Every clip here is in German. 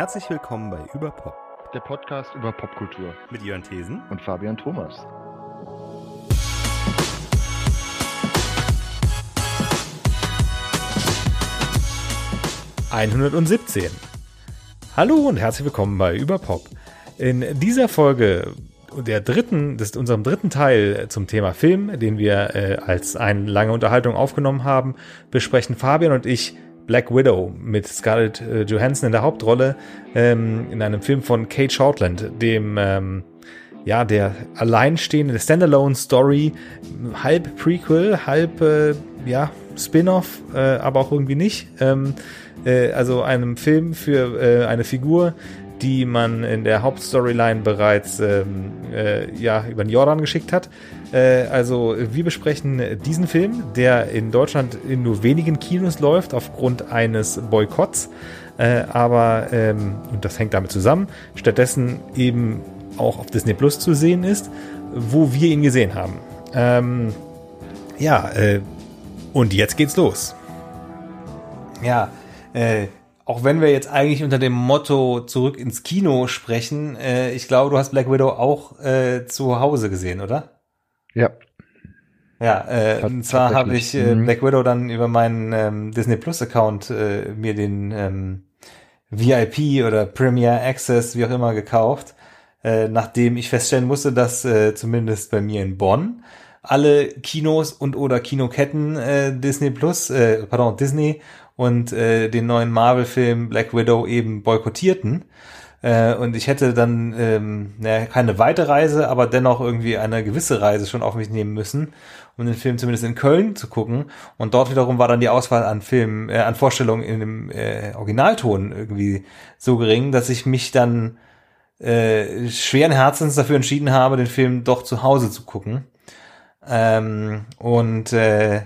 Herzlich willkommen bei Überpop, der Podcast über Popkultur mit Jörn Thesen und Fabian Thomas. ...117. Hallo und herzlich willkommen bei Überpop. In dieser Folge der dritten, das ist unserem dritten Teil zum Thema Film, den wir äh, als eine lange Unterhaltung aufgenommen haben, besprechen Fabian und ich Black Widow mit Scarlett äh, Johansson in der Hauptrolle ähm, in einem Film von Kate Shortland, dem ähm, ja der alleinstehende Standalone Story, halb Prequel, halb äh, ja Spin-off, äh, aber auch irgendwie nicht. Ähm, äh, also einem Film für äh, eine Figur, die man in der Hauptstoryline bereits ähm, äh, ja, über den Jordan geschickt hat. Äh, also wir besprechen diesen Film, der in Deutschland in nur wenigen Kinos läuft aufgrund eines Boykotts. Äh, aber, ähm, und das hängt damit zusammen, stattdessen eben auch auf Disney Plus zu sehen ist, wo wir ihn gesehen haben. Ähm, ja, äh, und jetzt geht's los. Ja, äh, auch wenn wir jetzt eigentlich unter dem Motto zurück ins Kino sprechen, äh, ich glaube, du hast Black Widow auch äh, zu Hause gesehen, oder? Ja. Ja, äh, und zwar habe ich äh, mhm. Black Widow dann über meinen ähm, Disney Plus Account äh, mir den ähm, VIP oder Premier Access, wie auch immer, gekauft, äh, nachdem ich feststellen musste, dass äh, zumindest bei mir in Bonn alle Kinos und oder Kinoketten äh, Disney Plus, äh, pardon, Disney und äh, den neuen Marvel-Film Black Widow eben boykottierten. Äh, und ich hätte dann ähm, naja, keine weite Reise, aber dennoch irgendwie eine gewisse Reise schon auf mich nehmen müssen, um den Film zumindest in Köln zu gucken. Und dort wiederum war dann die Auswahl an Filmen, äh, an Vorstellungen in dem äh, Originalton irgendwie so gering, dass ich mich dann äh, schweren Herzens dafür entschieden habe, den Film doch zu Hause zu gucken. Ähm, und äh,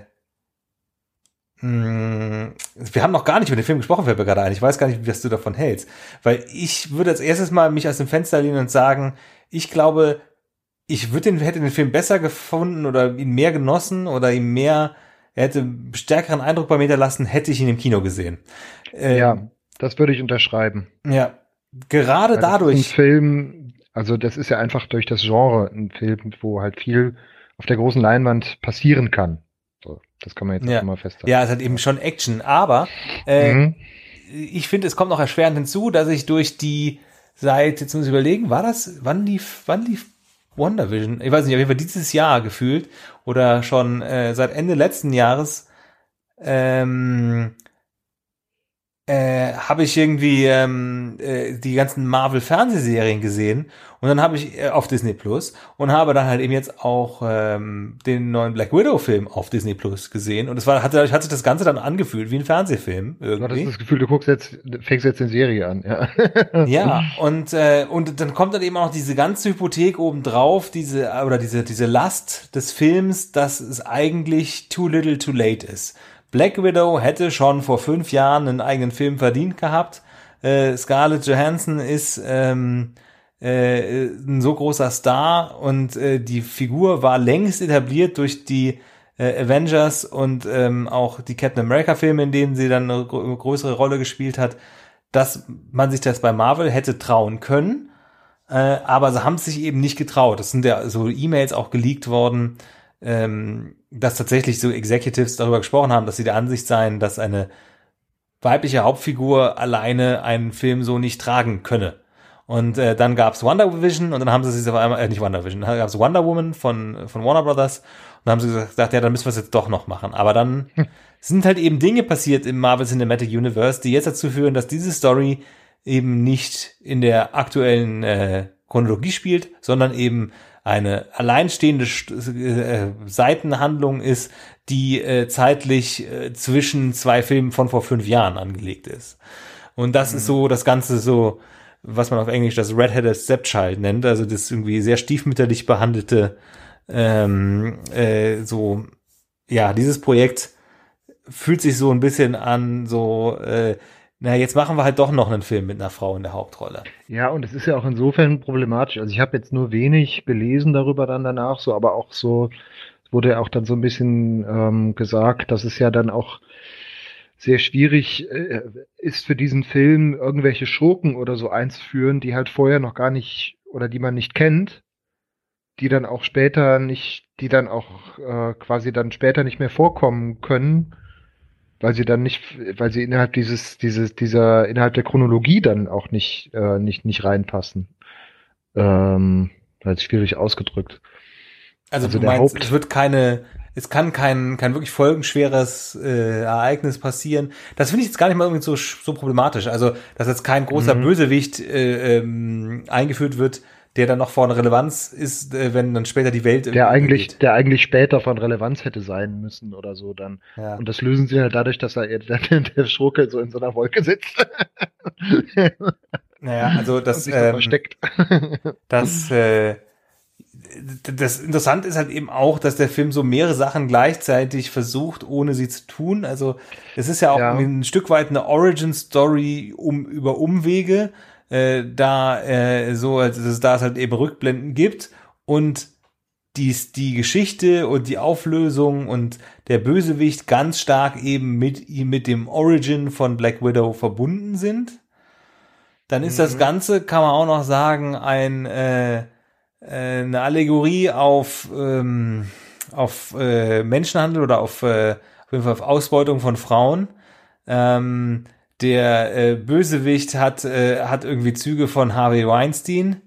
wir haben noch gar nicht über den Film gesprochen, fällt mir gerade ein. Ich weiß gar nicht, was du davon hältst. Weil ich würde als erstes mal mich aus dem Fenster lehnen und sagen, ich glaube, ich würde den, hätte den Film besser gefunden oder ihn mehr genossen oder ihm mehr, er hätte stärkeren Eindruck bei mir hinterlassen, hätte ich ihn im Kino gesehen. Ähm, ja, das würde ich unterschreiben. Ja, gerade Weil dadurch. Ein Film, also das ist ja einfach durch das Genre ein Film, wo halt viel auf der großen Leinwand passieren kann. Das kann man jetzt ja. mal festhalten. Ja, es hat eben schon Action, aber äh, mhm. ich finde, es kommt noch erschwerend hinzu, dass ich durch die seit, jetzt muss ich überlegen, war das, wann lief, wann lief WandaVision? Ich weiß nicht, auf jeden Fall dieses Jahr gefühlt oder schon äh, seit Ende letzten Jahres ähm, äh, habe ich irgendwie ähm, äh, die ganzen Marvel-Fernsehserien gesehen und dann habe ich äh, auf Disney Plus und habe dann halt eben jetzt auch ähm, den neuen Black Widow-Film auf Disney Plus gesehen und es war hatte, hat sich das Ganze dann angefühlt wie ein Fernsehfilm irgendwie. Du hattest das Gefühl, du guckst jetzt, fängst jetzt eine Serie an, ja. ja und äh, und dann kommt dann eben auch diese ganze Hypothek obendrauf, diese oder diese diese Last des Films, dass es eigentlich too little too late ist. Black Widow hätte schon vor fünf Jahren einen eigenen Film verdient gehabt. Äh, Scarlett Johansson ist ähm, äh, ein so großer Star und äh, die Figur war längst etabliert durch die äh, Avengers und ähm, auch die Captain America Filme, in denen sie dann eine größere Rolle gespielt hat, dass man sich das bei Marvel hätte trauen können. Äh, aber sie haben es sich eben nicht getraut. Das sind ja so E-Mails auch geleakt worden, ähm, dass tatsächlich so Executives darüber gesprochen haben, dass sie der Ansicht seien, dass eine weibliche Hauptfigur alleine einen Film so nicht tragen könne. Und äh, dann gab's Wonder Vision und dann haben sie sich auf einmal, äh, nicht Wonder Vision, dann gab's Wonder Woman von, von Warner Brothers und dann haben sie gesagt, ja, dann müssen wir es jetzt doch noch machen. Aber dann hm. sind halt eben Dinge passiert im Marvel Cinematic Universe, die jetzt dazu führen, dass diese Story eben nicht in der aktuellen äh, Chronologie spielt, sondern eben eine alleinstehende äh, Seitenhandlung ist, die äh, zeitlich äh, zwischen zwei Filmen von vor fünf Jahren angelegt ist. Und das mhm. ist so das Ganze so, was man auf Englisch das Red-Headed Stepchild nennt, also das irgendwie sehr stiefmütterlich behandelte, ähm, äh, so, ja, dieses Projekt fühlt sich so ein bisschen an, so, äh, na, jetzt machen wir halt doch noch einen Film mit einer Frau in der Hauptrolle. Ja, und es ist ja auch insofern problematisch. Also ich habe jetzt nur wenig gelesen darüber dann danach, so, aber auch so, wurde auch dann so ein bisschen ähm, gesagt, dass es ja dann auch sehr schwierig äh, ist für diesen Film irgendwelche Schurken oder so einzuführen, die halt vorher noch gar nicht oder die man nicht kennt, die dann auch später nicht, die dann auch äh, quasi dann später nicht mehr vorkommen können, weil sie dann nicht, weil sie innerhalb dieses, dieses, dieser, innerhalb der Chronologie dann auch nicht, äh, nicht, nicht reinpassen. Ähm, halt schwierig ausgedrückt. Also, also du meinst, Haupt es wird keine, es kann kein, kein wirklich folgenschweres äh, Ereignis passieren. Das finde ich jetzt gar nicht mal irgendwie so, so problematisch. Also, dass jetzt kein großer mhm. Bösewicht äh, ähm, eingeführt wird, der dann noch von Relevanz ist, äh, wenn dann später die Welt der eigentlich, geht. der eigentlich später von Relevanz hätte sein müssen oder so dann. Ja. Und das lösen sie halt dadurch, dass er der, der Schurke so in so einer Wolke sitzt. naja, also das ähm, versteckt. das äh, das Interessante ist halt eben auch, dass der Film so mehrere Sachen gleichzeitig versucht, ohne sie zu tun. Also es ist ja auch ja. ein Stück weit eine Origin-Story um über Umwege, äh, da äh, so, dass es da es halt eben Rückblenden gibt und dies, die Geschichte und die Auflösung und der Bösewicht ganz stark eben mit ihm, mit dem Origin von Black Widow verbunden sind. Dann ist mhm. das Ganze, kann man auch noch sagen, ein äh, äh, eine Allegorie auf, ähm, auf äh, Menschenhandel oder auf, äh, auf jeden Fall auf Ausbeutung von Frauen. Ähm, der äh, Bösewicht hat, äh, hat irgendwie Züge von Harvey Weinstein.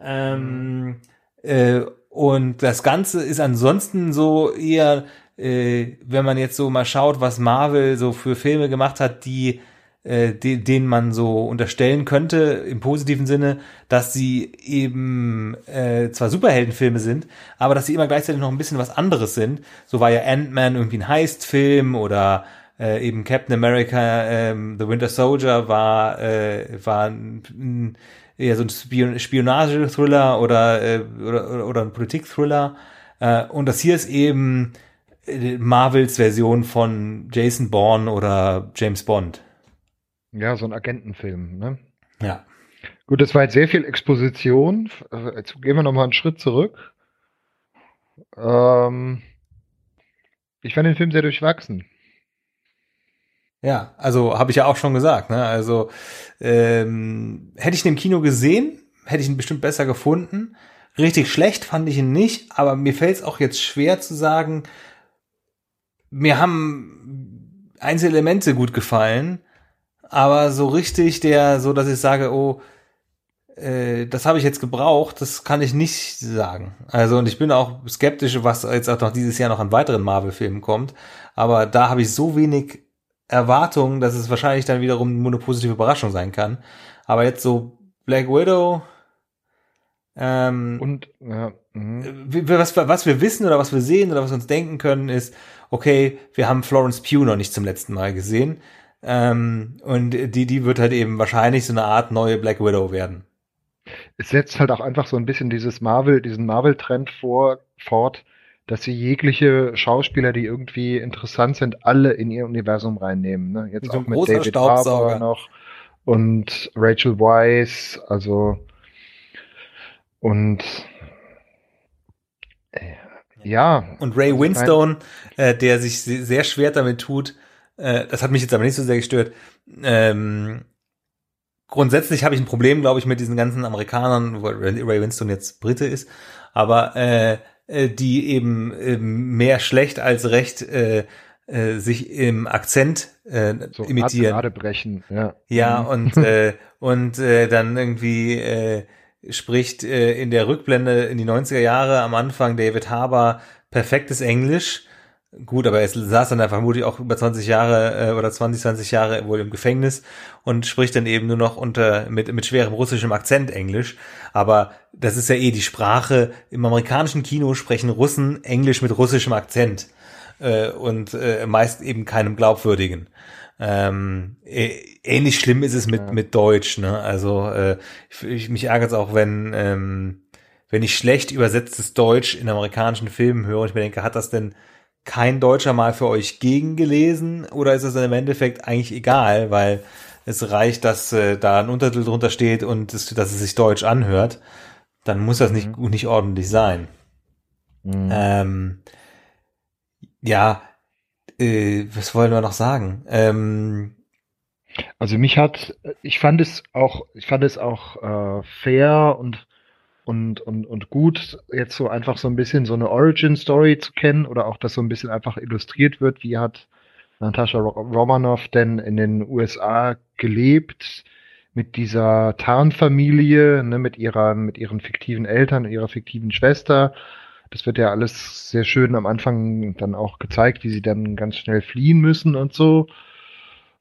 Ähm, äh, und das Ganze ist ansonsten so eher, äh, wenn man jetzt so mal schaut, was Marvel so für Filme gemacht hat, die äh, de, denen man so unterstellen könnte, im positiven Sinne, dass sie eben äh, zwar Superheldenfilme sind, aber dass sie immer gleichzeitig noch ein bisschen was anderes sind. So war ja Ant-Man irgendwie ein Heist-Film oder äh, eben Captain America, ähm, The Winter Soldier war, äh, war ein, eher so ein Spion Spionage-Thriller oder, äh, oder, oder ein Politik-Thriller. Äh, und das hier ist eben äh, Marvels Version von Jason Bourne oder James Bond. Ja, so ein Agentenfilm, ne? Ja. Gut, das war jetzt sehr viel Exposition. Äh, jetzt gehen wir nochmal einen Schritt zurück. Ähm, ich fand den Film sehr durchwachsen. Ja, also habe ich ja auch schon gesagt. Ne? Also ähm, hätte ich ihn im Kino gesehen, hätte ich ihn bestimmt besser gefunden. Richtig schlecht fand ich ihn nicht, aber mir fällt es auch jetzt schwer zu sagen, mir haben einzelne Elemente gut gefallen aber so richtig der, so dass ich sage, oh, äh, das habe ich jetzt gebraucht, das kann ich nicht sagen. Also und ich bin auch skeptisch, was jetzt auch noch dieses Jahr noch an weiteren Marvel-Filmen kommt. Aber da habe ich so wenig Erwartungen, dass es wahrscheinlich dann wiederum nur eine positive Überraschung sein kann. Aber jetzt so Black Widow, ähm, und ja, was, was wir wissen oder was wir sehen oder was wir uns denken können, ist, okay, wir haben Florence Pugh noch nicht zum letzten Mal gesehen. Ähm, und die, die wird halt eben wahrscheinlich so eine Art neue Black Widow werden. Es setzt halt auch einfach so ein bisschen dieses Marvel, diesen Marvel-Trend vor, fort, dass sie jegliche Schauspieler, die irgendwie interessant sind, alle in ihr Universum reinnehmen. Ne? Jetzt so auch mit David Harbour noch und Rachel Weisz, also und äh, ja. Und Ray Winstone, äh, der sich sehr schwer damit tut, äh, das hat mich jetzt aber nicht so sehr gestört. Ähm, grundsätzlich habe ich ein Problem, glaube ich, mit diesen ganzen Amerikanern, wo Ray Winston jetzt Brite ist, aber äh, äh, die eben äh, mehr schlecht als recht äh, äh, sich im Akzent äh, so imitieren. Gerade brechen, ja. Ja, mhm. und, äh, und äh, dann irgendwie äh, spricht äh, in der Rückblende in die 90er Jahre am Anfang David Harbour perfektes Englisch Gut, aber er saß dann einfach vermutlich auch über 20 Jahre äh, oder 20, 20 Jahre wohl im Gefängnis und spricht dann eben nur noch unter mit, mit schwerem russischem Akzent Englisch. Aber das ist ja eh die Sprache. Im amerikanischen Kino sprechen Russen Englisch mit russischem Akzent äh, und äh, meist eben keinem glaubwürdigen. Ähm, ähnlich schlimm ist es mit, ja. mit Deutsch. Ne? Also äh, ich, mich ärgert es auch, wenn, ähm, wenn ich schlecht übersetztes Deutsch in amerikanischen Filmen höre und ich mir denke, hat das denn kein Deutscher mal für euch gegengelesen oder ist es im Endeffekt eigentlich egal, weil es reicht, dass äh, da ein Untertitel drunter steht und es, dass es sich Deutsch anhört, dann muss das nicht, mhm. nicht ordentlich sein. Mhm. Ähm, ja, äh, was wollen wir noch sagen? Ähm, also mich hat, ich fand es auch, ich fand es auch äh, fair und und, und, und gut, jetzt so einfach so ein bisschen so eine Origin-Story zu kennen oder auch, dass so ein bisschen einfach illustriert wird, wie hat Natascha Romanoff denn in den USA gelebt mit dieser Tarnfamilie, ne, mit ihrer, mit ihren fiktiven Eltern, ihrer fiktiven Schwester. Das wird ja alles sehr schön am Anfang dann auch gezeigt, wie sie dann ganz schnell fliehen müssen und so.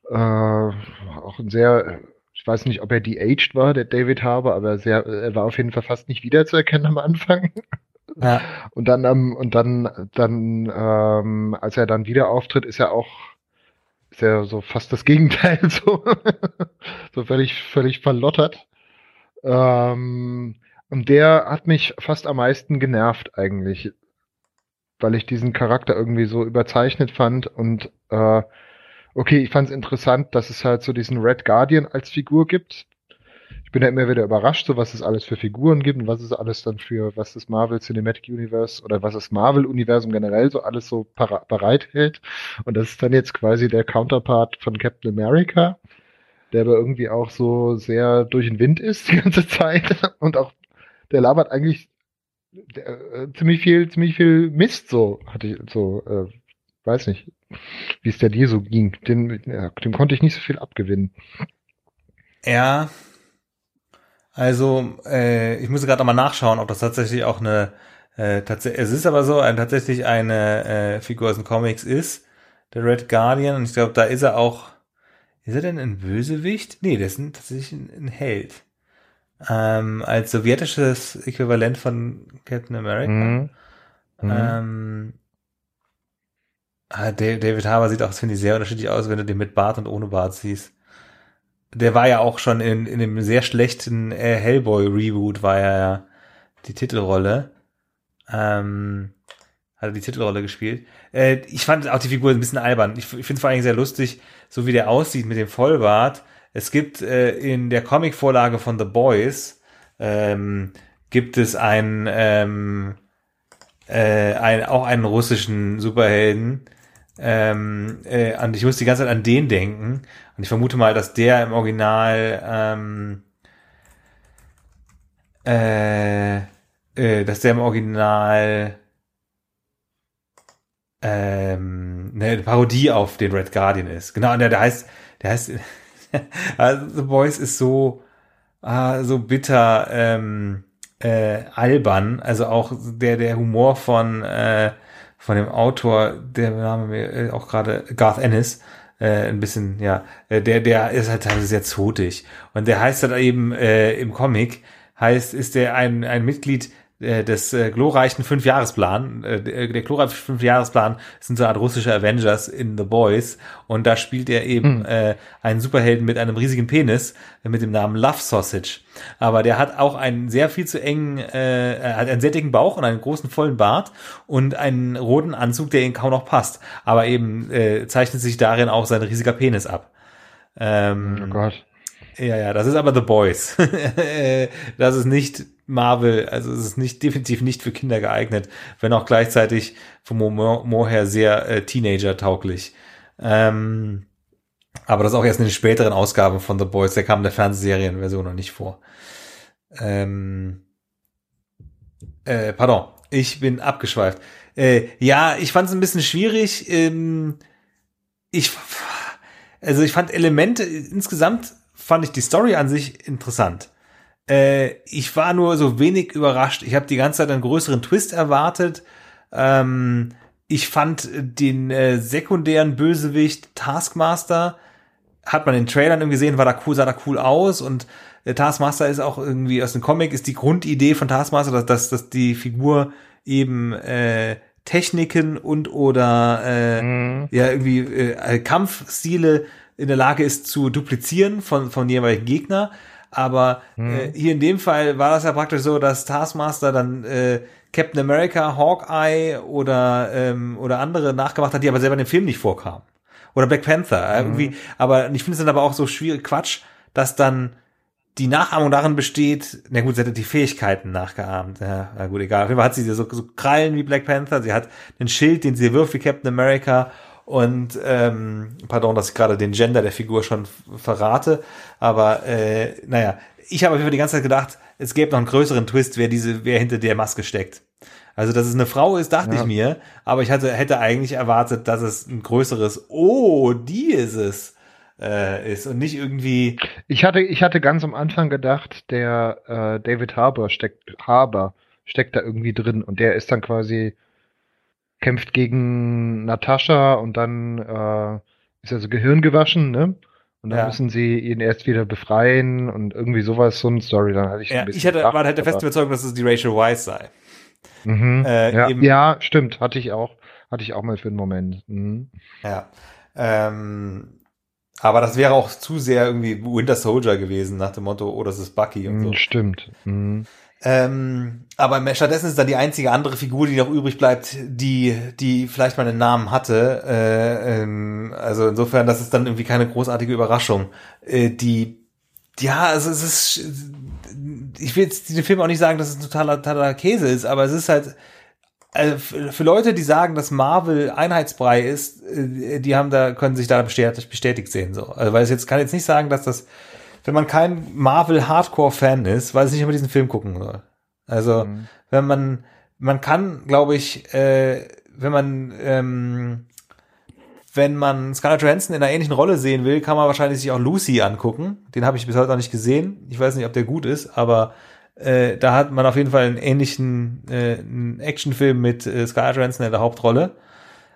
Äh, auch ein sehr ich weiß nicht, ob er de-aged war, der David Harbour, aber sehr, er war auf jeden Fall fast nicht wiederzuerkennen am Anfang. Ja. Und dann, ähm, und dann, dann, ähm, als er dann wieder auftritt, ist er auch, ist er so fast das Gegenteil, so, so völlig, völlig verlottert. Ähm, und der hat mich fast am meisten genervt eigentlich, weil ich diesen Charakter irgendwie so überzeichnet fand und äh, okay, ich fand es interessant, dass es halt so diesen Red Guardian als Figur gibt. Ich bin ja immer wieder überrascht, so was es alles für Figuren gibt und was es alles dann für, was das Marvel Cinematic Universe oder was das Marvel-Universum generell so alles so bereithält. Und das ist dann jetzt quasi der Counterpart von Captain America, der aber irgendwie auch so sehr durch den Wind ist die ganze Zeit und auch der labert eigentlich der, äh, ziemlich viel, ziemlich viel Mist so, hatte ich so, äh, weiß nicht, wie es der dir so ging. Den, ja, dem konnte ich nicht so viel abgewinnen. Ja. Also, äh, ich muss gerade nochmal nachschauen, ob das tatsächlich auch eine, äh, tatsächlich, es ist aber so, ein, tatsächlich eine äh, Figur aus den Comics ist, der Red Guardian, und ich glaube, da ist er auch, ist er denn ein Bösewicht? Nee, der ist tatsächlich ein, ein Held. Ähm, als sowjetisches Äquivalent von Captain America. Mhm. Mhm. Ähm, David Harbour sieht auch, finde ich, sehr unterschiedlich aus, wenn du den mit Bart und ohne Bart siehst. Der war ja auch schon in, in dem sehr schlechten äh, Hellboy-Reboot, war ja die Titelrolle. Ähm, hat er die Titelrolle gespielt. Äh, ich fand auch die Figur ein bisschen albern. Ich, ich finde es vor allem sehr lustig, so wie der aussieht mit dem Vollbart. Es gibt äh, in der Comic-Vorlage von The Boys ähm, gibt es einen, ähm, äh, ein, auch einen russischen Superhelden, ähm, äh, und ich muss die ganze Zeit an den denken. Und ich vermute mal, dass der im Original, ähm, äh, äh, dass der im Original ähm, eine Parodie auf den Red Guardian ist. Genau, und der, der heißt, der heißt, also The Boys ist so, ah, so bitter ähm, äh, albern. Also auch der, der Humor von äh, von dem Autor, der Name mir äh, auch gerade Garth Ennis, äh, ein bisschen, ja, äh, der, der ist halt teilweise sehr zotig. Und der heißt halt eben äh, im Comic, heißt, ist der ein, ein Mitglied des äh, glorreichen Fünfjahresplan. Äh, der glorreiche Fünfjahresplan sind so eine Art russische Avengers in The Boys. Und da spielt er eben mhm. äh, einen Superhelden mit einem riesigen Penis äh, mit dem Namen Love Sausage. Aber der hat auch einen sehr viel zu engen, äh, hat einen sehr dicken Bauch und einen großen vollen Bart und einen roten Anzug, der ihm kaum noch passt. Aber eben äh, zeichnet sich darin auch sein riesiger Penis ab. Ähm, oh Gott. Ja, ja, das ist aber The Boys. das ist nicht Marvel, also es ist nicht definitiv nicht für Kinder geeignet, wenn auch gleichzeitig vom Humor her sehr äh, Teenager-tauglich. Ähm, aber das auch erst in den späteren Ausgaben von The Boys, der kam in der Fernsehserienversion noch nicht vor. Ähm, äh, pardon, ich bin abgeschweift. Äh, ja, ich fand es ein bisschen schwierig. Ähm, ich, also ich fand Elemente insgesamt fand ich die Story an sich interessant. Äh, ich war nur so wenig überrascht. Ich habe die ganze Zeit einen größeren Twist erwartet. Ähm, ich fand den äh, sekundären Bösewicht Taskmaster, hat man in den Trailern irgendwie gesehen, war da cool, sah da cool aus und äh, Taskmaster ist auch irgendwie aus dem Comic, ist die Grundidee von Taskmaster, dass, dass, dass die Figur eben äh, Techniken und oder äh, mhm. ja irgendwie äh, Kampfstile in der Lage ist zu duplizieren von, von jeweiligen Gegner. Aber mhm. äh, hier in dem Fall war das ja praktisch so, dass Taskmaster dann äh, Captain America, Hawkeye oder, ähm, oder andere nachgemacht hat, die aber selber in dem Film nicht vorkamen. Oder Black Panther. Mhm. Irgendwie. Aber ich finde es dann aber auch so schwierig Quatsch, dass dann die Nachahmung darin besteht, na gut, sie hat die Fähigkeiten nachgeahmt. Ja, na gut, egal. Auf jeden Fall hat sie so, so Krallen wie Black Panther, sie hat einen Schild, den sie wirft wie Captain America Und ähm, pardon, dass ich gerade den Gender der Figur schon verrate, aber äh, naja, ich habe für die ganze Zeit gedacht, es gäbe noch einen größeren Twist, wer diese, wer hinter der Maske steckt. Also, dass es eine Frau ist, dachte ja. ich mir, aber ich hatte, hätte eigentlich erwartet, dass es ein größeres, oh, die ist es, äh, ist und nicht irgendwie. Ich hatte, ich hatte ganz am Anfang gedacht, der äh, David Harbour steckt, Harbour steckt da irgendwie drin und der ist dann quasi kämpft gegen Natascha und dann äh, ist er so Gehirn gewaschen, ne? Und dann ja. müssen sie ihn erst wieder befreien und irgendwie sowas, so eine Story. Dann hatte ich ja, ein bisschen Ich hatte, gedacht, war halt der festen Überzeugung, dass es die Rachel Weisz sei. Mhm. Äh, ja, ja, stimmt. Hatte ich auch. Hatte ich auch mal für einen Moment. Mhm. Ja. Ähm, aber das wäre auch zu sehr irgendwie Winter Soldier gewesen, nach dem Motto, oh, das ist Bucky und mhm, so. Stimmt. Mhm. Ähm, aber stattdessen ist dann die einzige andere Figur, die noch übrig bleibt, die, die vielleicht mal einen Namen hatte. Äh, ähm, also insofern, das ist dann irgendwie keine großartige Überraschung. Äh, die, ja, also es ist, ich will jetzt den Film auch nicht sagen, dass es ein totaler, totaler Käse ist, aber es ist halt, also für Leute, die sagen, dass Marvel Einheitsbrei ist, äh, die haben da, können sich da bestätigt, bestätigt sehen, so. Also, weil es jetzt, kann jetzt nicht sagen, dass das, wenn man kein Marvel Hardcore Fan ist, weiß ich nicht, ob man diesen Film gucken soll. Also, mhm. wenn man, man kann, glaube ich, äh, wenn man, ähm, wenn man Scarlett Johansson in einer ähnlichen Rolle sehen will, kann man wahrscheinlich sich auch Lucy angucken. Den habe ich bis heute noch nicht gesehen. Ich weiß nicht, ob der gut ist, aber äh, da hat man auf jeden Fall einen ähnlichen äh, einen Actionfilm mit äh, Scarlett Johansson in der Hauptrolle.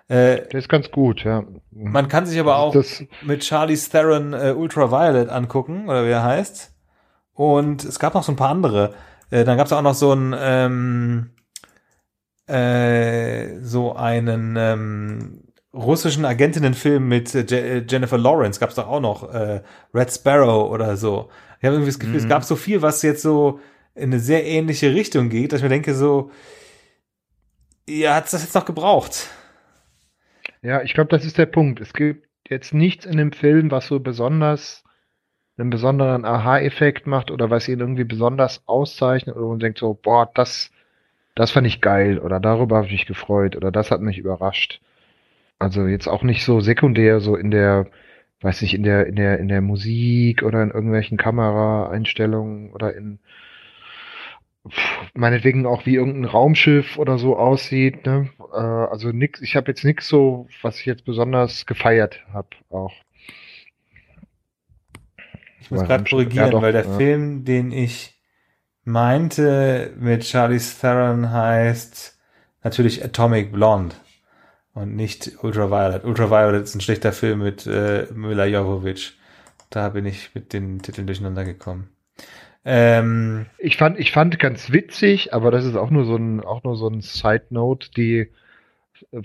Äh, der ist ganz gut, ja. Man kann sich aber auch das mit Charlie Theron äh, Ultraviolet angucken, oder wie er heißt. Und es gab noch so ein paar andere. Äh, dann gab es auch noch so ein ähm, äh, so einen ähm, russischen Agentinnenfilm mit äh, äh Jennifer Lawrence. Gab es doch auch noch äh, Red Sparrow oder so. Ich habe irgendwie das Gefühl, mhm. es gab so viel, was jetzt so in eine sehr ähnliche Richtung geht, dass ich mir denke so, ja, hat es das jetzt noch gebraucht? Ja, ich glaube, das ist der Punkt. Es gibt jetzt nichts in dem Film, was so besonders einen besonderen Aha-Effekt macht oder was ihn irgendwie besonders auszeichnet oder man denkt so, boah, das, das fand ich geil oder darüber habe ich mich gefreut oder das hat mich überrascht. Also jetzt auch nicht so sekundär, so in der, weiß nicht, in der, in der, in der Musik oder in irgendwelchen Kameraeinstellungen oder in meinetwegen auch wie irgendein Raumschiff oder so aussieht. Ne? Äh, also nix, ich habe jetzt nichts so, was ich jetzt besonders gefeiert habe auch. Ich muss gerade korrigieren, ja, weil der ja. Film, den ich meinte mit Charlie Theron heißt natürlich Atomic Blonde und nicht Ultraviolet. Ultraviolet ist ein schlechter Film mit äh, Mila Jovovich. Da bin ich mit den Titeln durcheinander gekommen. Ähm, ich fand, ich fand ganz witzig, aber das ist auch nur so ein, auch nur so ein Side Note, die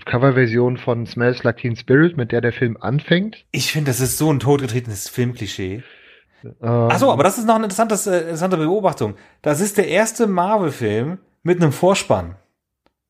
Coverversion von Smells Like Teen Spirit, mit der der Film anfängt. Ich finde, das ist so ein totgetretenes Filmklischee. Ähm, Ach so, aber das ist noch eine interessantes, äh, interessante Beobachtung. Das ist der erste Marvel-Film mit einem Vorspann.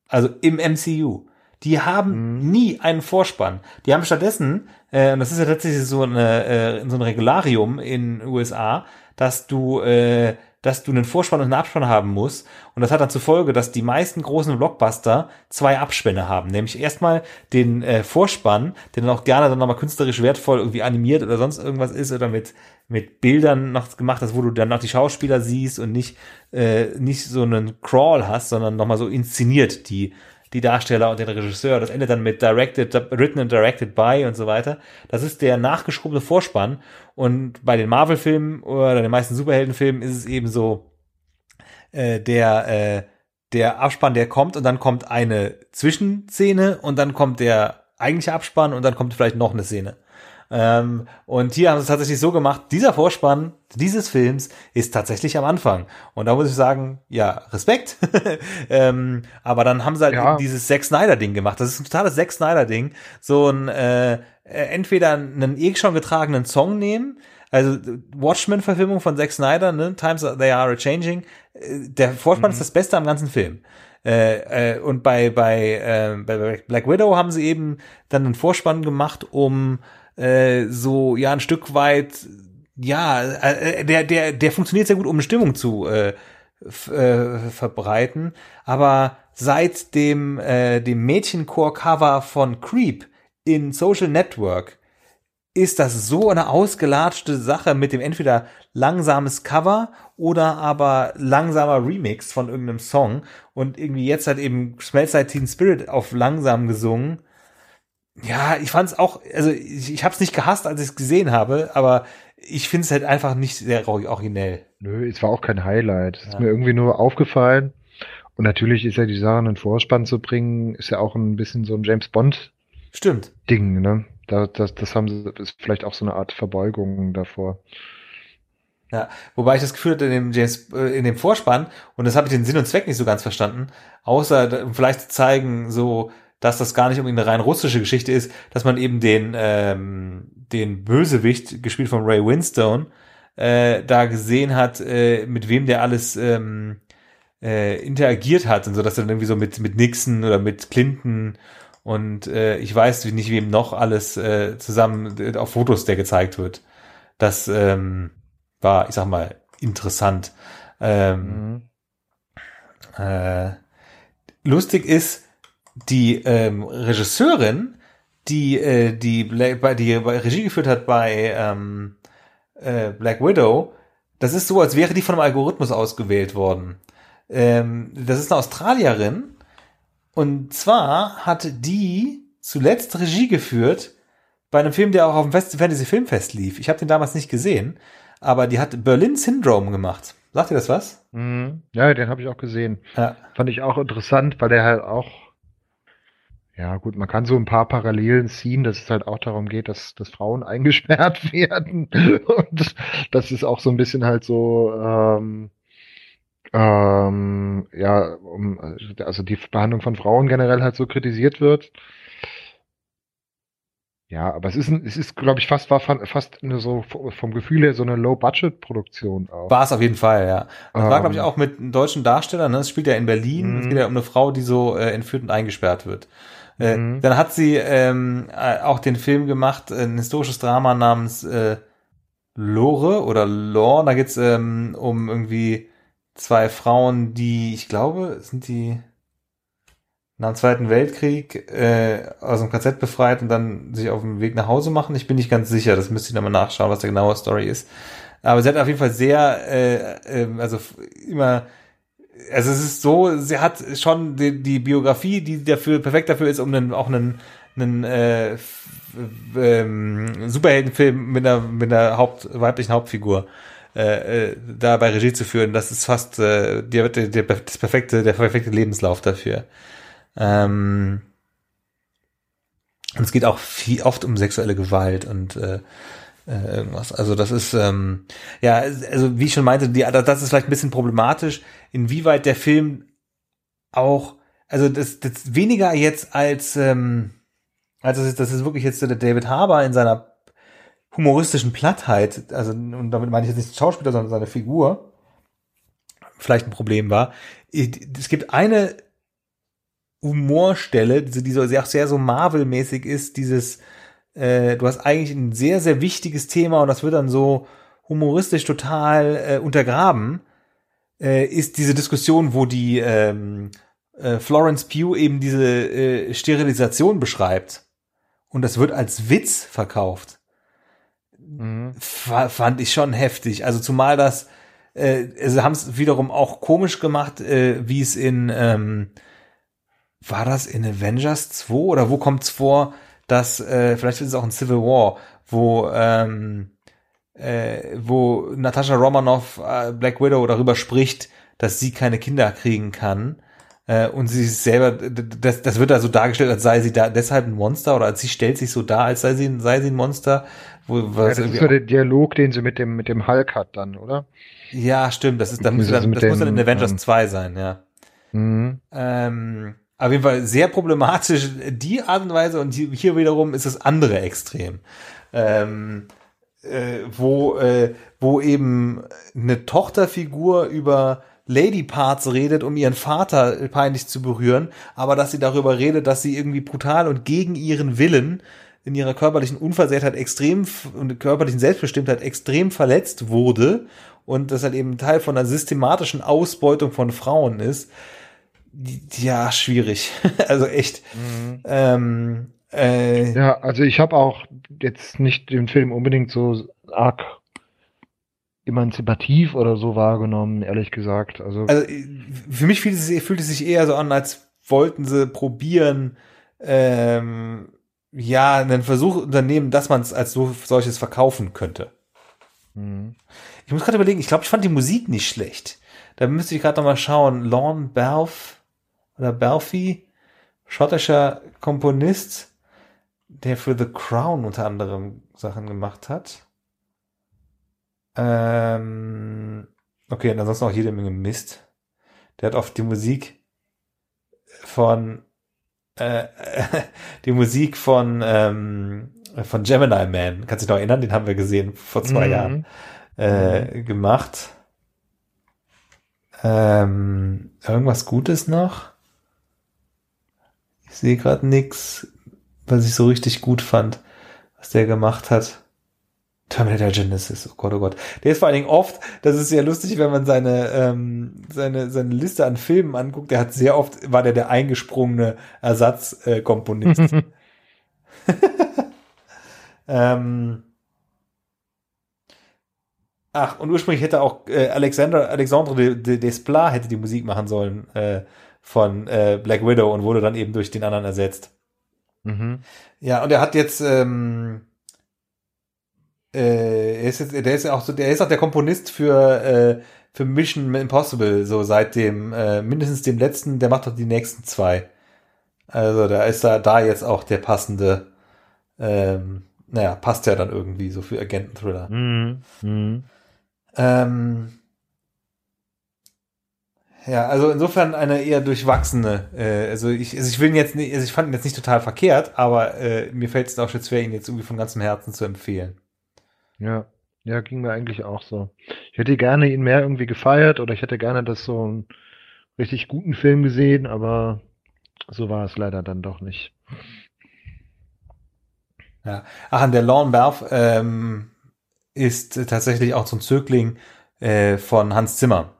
Also im MCU. Die haben mhm. nie einen Vorspann. Die haben stattdessen, äh, und das ist ja tatsächlich so, eine, äh, so ein Regularium in den USA, dass du, äh, dass du einen Vorspann und einen Abspann haben musst. Und das hat dann zur Folge, dass die meisten großen Blockbuster zwei Abspänne haben. Nämlich erstmal den äh, Vorspann, der dann auch gerne dann nochmal künstlerisch wertvoll irgendwie animiert oder sonst irgendwas ist oder mit, mit Bildern noch gemacht hast, wo du dann noch die Schauspieler siehst und nicht, äh, nicht so einen Crawl hast, sondern nochmal so inszeniert die die Darsteller und den Regisseur. Das endet dann mit directed, written and directed by und so weiter. Das ist der nachgeschobene Vorspann. Und bei den Marvel-Filmen oder den meisten Superheldenfilmen ist es eben so, äh, der, äh, der Abspann, der kommt und dann kommt eine Zwischenszene und dann kommt der eigentliche Abspann und dann kommt vielleicht noch eine Szene. Ähm, und hier haben sie es tatsächlich so gemacht, dieser Vorspann dieses Films ist tatsächlich am Anfang. Und da muss ich sagen, ja, Respekt. ähm, aber dann haben sie halt ja. dieses Zack Snyder-Ding gemacht. Das ist ein totales Zack Snyder-Ding. So ein, äh, entweder einen eh schon getragenen Song nehmen, also Watchmen-Verfilmung von Zack Snyder, ne? Times They Are a Changing. Äh, der Vorspann mhm. ist das Beste am ganzen Film. Äh, äh, und bei, bei, äh, bei Black Widow haben sie eben dann einen Vorspann gemacht, um äh, so ja ein Stück weit ja äh, der der der funktioniert sehr gut um Stimmung zu äh, äh, verbreiten aber seit dem äh, dem Mädchenchor Cover von Creep in Social Network ist das so eine ausgelatschte Sache mit dem entweder langsames Cover oder aber langsamer Remix von irgendeinem Song und irgendwie jetzt hat eben Smells Like Teen Spirit auf langsam gesungen. Ja, ich fand es auch, also ich, ich habe es nicht gehasst, als ich es gesehen habe, aber ich finde es halt einfach nicht sehr originell. Nö, es war auch kein Highlight. Es ja. ist mir irgendwie nur aufgefallen. Und natürlich ist ja die Sache, einen Vorspann zu bringen, ist ja auch ein bisschen so ein James Bond Stimmt. Ding, ne? Da, das, das haben sie, ist vielleicht auch so eine Art Verbeugung davor. Ja, wobei ich das Gefühl hatte in dem, James, äh, in dem Vorspann, und das habe ich den Sinn und Zweck nicht so ganz verstanden, außer vielleicht zu zeigen, so, dass das gar nicht unbedingt eine rein russische Geschichte ist, dass man eben den, ähm, den Bösewicht, gespielt von Ray Winstone, äh, da gesehen hat, äh, mit wem der alles ähm, äh, interagiert hat und so, dass er dann irgendwie so mit, mit Nixon oder mit Clinton und äh, ich weiß nicht, wem noch alles äh, zusammen äh, auf Fotos der gezeigt wird. Das ähm, war, ich sag mal, interessant. Ähm, mhm. äh, lustig ist, die ähm, Regisseurin, die die, die, die Regie geführt hat bei ähm, äh, Black Widow, das ist so, als wäre die von einem Algorithmus ausgewählt worden. Ähm, das ist eine Australierin und zwar hat die zuletzt Regie geführt bei einem Film, der auch auf dem Fantasy Filmfest lief. Ich habe den damals nicht gesehen, aber die hat Berlin Syndrome gemacht. Sagt ihr das was? Mhm. Ja, den habe ich auch gesehen. Ja. Fand ich auch interessant, weil der halt auch ja, gut, man kann so ein paar Parallelen ziehen, dass es halt auch darum geht, dass, dass Frauen eingesperrt werden. Und das ist auch so ein bisschen halt so, ähm, ähm, ja, um, also die Behandlung von Frauen generell halt so kritisiert wird. Ja, aber es ist, ein, es ist, glaube ich, fast war fast eine so vom Gefühl her so eine Low-Budget-Produktion auch. War es auf jeden Fall, ja. Das ähm, war, glaube ich, auch mit einem deutschen Darsteller. Ne? Es spielt ja in Berlin. Es geht ja um eine Frau, die so äh, entführt und eingesperrt wird. Äh, mhm. Dann hat sie ähm, äh, auch den Film gemacht, ein historisches Drama namens äh, Lore oder Lore. Da geht's ähm, um irgendwie zwei Frauen, die, ich glaube, sind die nach dem Zweiten Weltkrieg äh, aus dem KZ befreit und dann sich auf den Weg nach Hause machen. Ich bin nicht ganz sicher, das müsste ich nochmal nachschauen, was der genaue Story ist. Aber sie hat auf jeden Fall sehr, äh, äh, also immer, also es ist so, sie hat schon die, die Biografie, die dafür perfekt dafür ist, um dann auch einen, einen äh, ähm, Superheldenfilm mit einer, mit einer Haupt, weiblichen Hauptfigur äh, äh, da bei Regie zu führen, das ist fast äh, der, der, der, das perfekte, der perfekte Lebenslauf dafür. Ähm, und es geht auch viel, oft um sexuelle Gewalt und äh, äh, irgendwas. Also das ist ähm, ja, also wie ich schon meinte, die, das ist vielleicht ein bisschen problematisch, inwieweit der Film auch, also das, das weniger jetzt als ähm, also das ist, das ist wirklich jetzt der David Harbour in seiner humoristischen Plattheit, also und damit meine ich jetzt nicht den Schauspieler, sondern seine Figur, vielleicht ein Problem war. Es gibt eine Humorstelle, die so sehr, sehr so Marvel-mäßig ist, dieses, äh, du hast eigentlich ein sehr, sehr wichtiges Thema und das wird dann so humoristisch total äh, untergraben, äh, ist diese Diskussion, wo die ähm, äh, Florence Pugh eben diese äh, Sterilisation beschreibt. Und das wird als Witz verkauft. Mhm. Fand ich schon heftig. Also zumal das, äh, sie haben es wiederum auch komisch gemacht, äh, wie es in, ähm, war das in Avengers 2 oder wo kommt es vor, dass, äh, vielleicht ist es auch in Civil War, wo, ähm, äh, wo Natascha Romanoff, äh, Black Widow darüber spricht, dass sie keine Kinder kriegen kann. Äh, und sie selber, das, das wird da so dargestellt, als sei sie da deshalb ein Monster oder als sie stellt sich so dar, als sei sie, sei sie ein Monster. Wo, was ja, das ist so der Dialog, den sie mit dem, mit dem Hulk hat dann, oder? Ja, stimmt. Das ist, dann, muss, dann, das muss dann in Avengers ähm, 2 sein, ja. Mhm. Ähm, auf jeden Fall sehr problematisch die Art und Weise und hier wiederum ist das andere Extrem. Ähm, äh, wo, äh, wo eben eine Tochterfigur über Lady Parts redet, um ihren Vater peinlich zu berühren, aber dass sie darüber redet, dass sie irgendwie brutal und gegen ihren Willen in ihrer körperlichen Unversehrtheit extrem und körperlichen Selbstbestimmtheit extrem verletzt wurde und das halt eben Teil von einer systematischen Ausbeutung von Frauen ist. Ja, schwierig. also echt. Mhm. Ähm, Äh, ja, also ich habe auch jetzt nicht den Film unbedingt so arg emanzipativ oder so wahrgenommen, ehrlich gesagt. Also, also für mich fühlt es, fühlt es sich eher so an, als wollten sie probieren, ähm, ja, einen Versuch unternehmen, dass man es als so, solches verkaufen könnte. Mhm. Ich muss gerade überlegen, ich glaube, ich fand die Musik nicht schlecht. Da müsste ich gerade noch mal schauen. Lorne Balfe oder Balfe, schottischer Komponist, der für The Crown unter anderem Sachen gemacht hat. Ähm, okay, und ansonsten auch jede Menge Mist. Der hat oft die Musik von äh, die Musik von ähm, von Gemini Man, kannst du dich noch erinnern? Den haben wir gesehen vor zwei mhm. Jahren äh, mhm. gemacht. Ähm, irgendwas Gutes noch? Ich sehe gerade nix, was ich so richtig gut fand, was der gemacht hat. Terminator Genesis, oh Gott, oh Gott. Der ist vor allen Dingen oft, das ist sehr lustig, wenn man seine, ähm, seine, seine Liste an Filmen anguckt, der hat sehr oft, war der der eingesprungene Ersatzkomponist. Äh, ähm, ach, und ursprünglich hätte auch äh, Alexander, Alexandre de, de Desplat hätte die Musik machen sollen äh, von äh, Black Widow und wurde dann eben durch den anderen ersetzt. Mhm. Ja, und er hat jetzt ähm, äh, er ist jetzt, der ist ja auch so, der ist auch der Komponist für, äh, für Mission Impossible, so seit dem, äh, mindestens dem letzten, der macht doch die nächsten zwei. Also da ist da, da jetzt auch der passende, ähm, naja, passt ja dann irgendwie so für Agenten-Thriller. Mhm. Mhm. Ähm, ja, also insofern eine eher durchwachsene. Äh, also ich, also ich will ihn jetzt nicht, also ich fand ihn jetzt nicht total verkehrt, aber äh, mir fällt es auch schon schwer, ihn jetzt irgendwie von ganzem Herzen zu empfehlen. Ja, ja, ging mir eigentlich auch so. Ich hätte gerne ihn mehr irgendwie gefeiert oder ich hätte gerne das so einen richtig guten Film gesehen, aber so war es leider dann doch nicht. Ja. Ach, an der Lawn Berth ähm, ist tatsächlich auch so ein Zögling äh, von Hans Zimmer.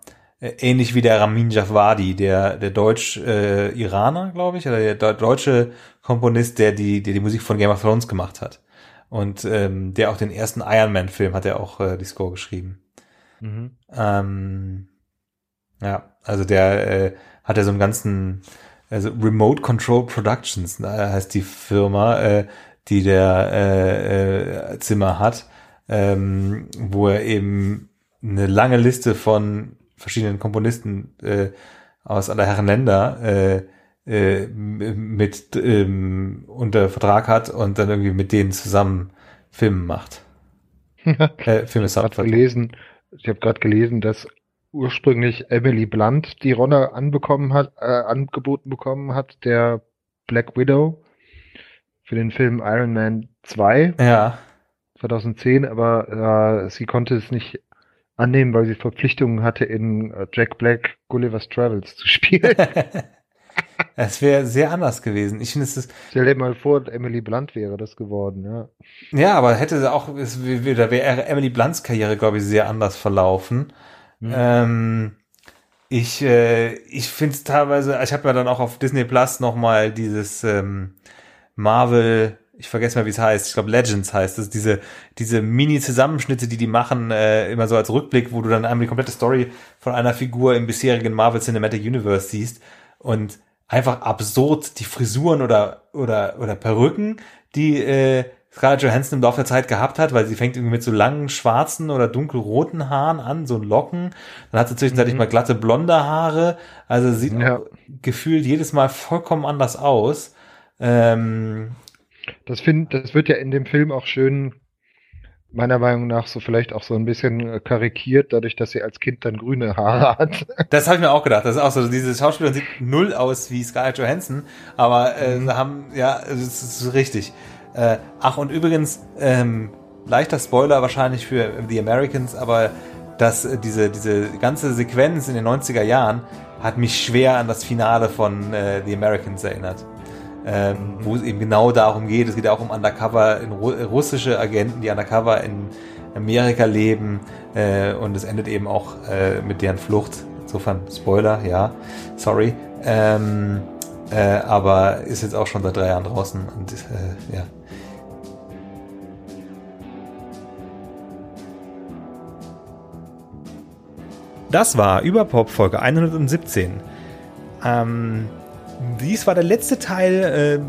Äh, ähnlich wie der Ramin Javadi, der, der Deutsch-Iraner, äh, glaube ich, oder der deutsche Komponist, der die, der die Musik von Game of Thrones gemacht hat. Und ähm, der auch den ersten Iron Man-Film hat er auch äh, die Score geschrieben. Mhm. Ähm, ja, also der äh, hat ja so einen ganzen, also Remote Control Productions äh, heißt die Firma, äh, die der äh, äh, Zimmer hat, ähm, wo er eben eine lange Liste von verschiedenen Komponisten äh, aus aller Herren Länder äh, äh, mit ähm, unter Vertrag hat und dann irgendwie mit denen zusammen Filme macht. äh, Filme ich habe gelesen, ich habe gerade gelesen, dass ursprünglich Emily Blunt die Rolle anbekommen hat, äh, angeboten bekommen hat, der Black Widow für den Film Iron Man 2. Ja. 2010, aber äh, sie konnte es nicht annehmen, weil sie Verpflichtungen hatte, in äh, Jack Black Gulliver's Travels zu spielen. Es wäre sehr anders gewesen. Ich finde es ist. Stell dir mal vor, Emily Blunt wäre das geworden, ja. Ja, aber hätte sie auch, es, da wäre Emily Blunts Karriere, glaube ich, sehr anders verlaufen. Mhm. Ähm, ich äh, ich finde es teilweise, ich habe ja dann auch auf Disney Plus nochmal dieses ähm, Marvel ich vergesse mal, wie es heißt. Ich glaube, Legends heißt es. Diese, diese Mini-Zusammenschnitte, die die machen, äh, immer so als Rückblick, wo du dann einmal die komplette Story von einer Figur im bisherigen Marvel Cinematic Universe siehst. Und einfach absurd die Frisuren oder, oder, oder Perücken, die äh, Scarlett Johansson im Laufe der Zeit gehabt hat, weil sie fängt irgendwie mit so langen schwarzen oder dunkelroten Haaren an, so Locken. Dann hat sie zwischenzeitlich mhm. mal glatte blonde Haare. Also sieht ja. gefühlt jedes Mal vollkommen anders aus. Ähm, das, find, das wird ja in dem Film auch schön, meiner Meinung nach, so vielleicht auch so ein bisschen äh, karikiert, dadurch, dass sie als Kind dann grüne Haare hat. Das habe ich mir auch gedacht. Das ist auch so, diese Schauspielerin sieht null aus wie Scarlett Johansson, aber äh, mhm. haben, ja, das ist richtig. Äh, ach, und übrigens, ähm, leichter Spoiler wahrscheinlich für The Americans, aber dass äh, diese, diese ganze Sequenz in den 90er Jahren hat mich schwer an das Finale von äh, The Americans erinnert ähm, wo es eben genau darum geht. Es geht auch um Undercover, in Ru russische Agenten, die Undercover in Amerika leben äh, und es endet eben auch äh, mit deren Flucht. Insofern Spoiler, ja, sorry. Ähm, Äh, aber ist jetzt auch schon seit drei Jahren draußen und äh, ja. Das war Überpop Folge 117. Ähm, dies war der letzte Teil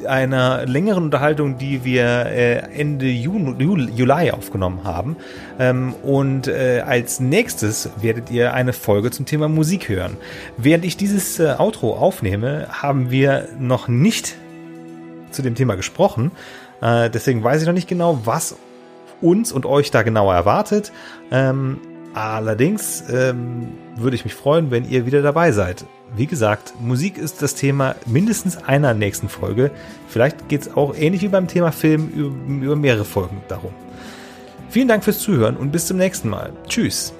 äh, einer längeren Unterhaltung, die wir äh, Ende Juni, Juli, Juli aufgenommen haben. Ähm, und äh, als nächstes werdet ihr eine Folge zum Thema Musik hören. Während ich dieses äh, Outro aufnehme, haben wir noch nicht zu dem Thema gesprochen. Äh, deswegen weiß ich noch nicht genau, was uns und euch da genauer erwartet. Ähm, Allerdings ähm, würde ich mich freuen, wenn ihr wieder dabei seid. Wie gesagt, Musik ist das Thema mindestens einer nächsten Folge. Vielleicht geht es auch ähnlich wie beim Thema Film über, über mehrere Folgen darum. Vielen Dank fürs Zuhören und bis zum nächsten Mal. Tschüss.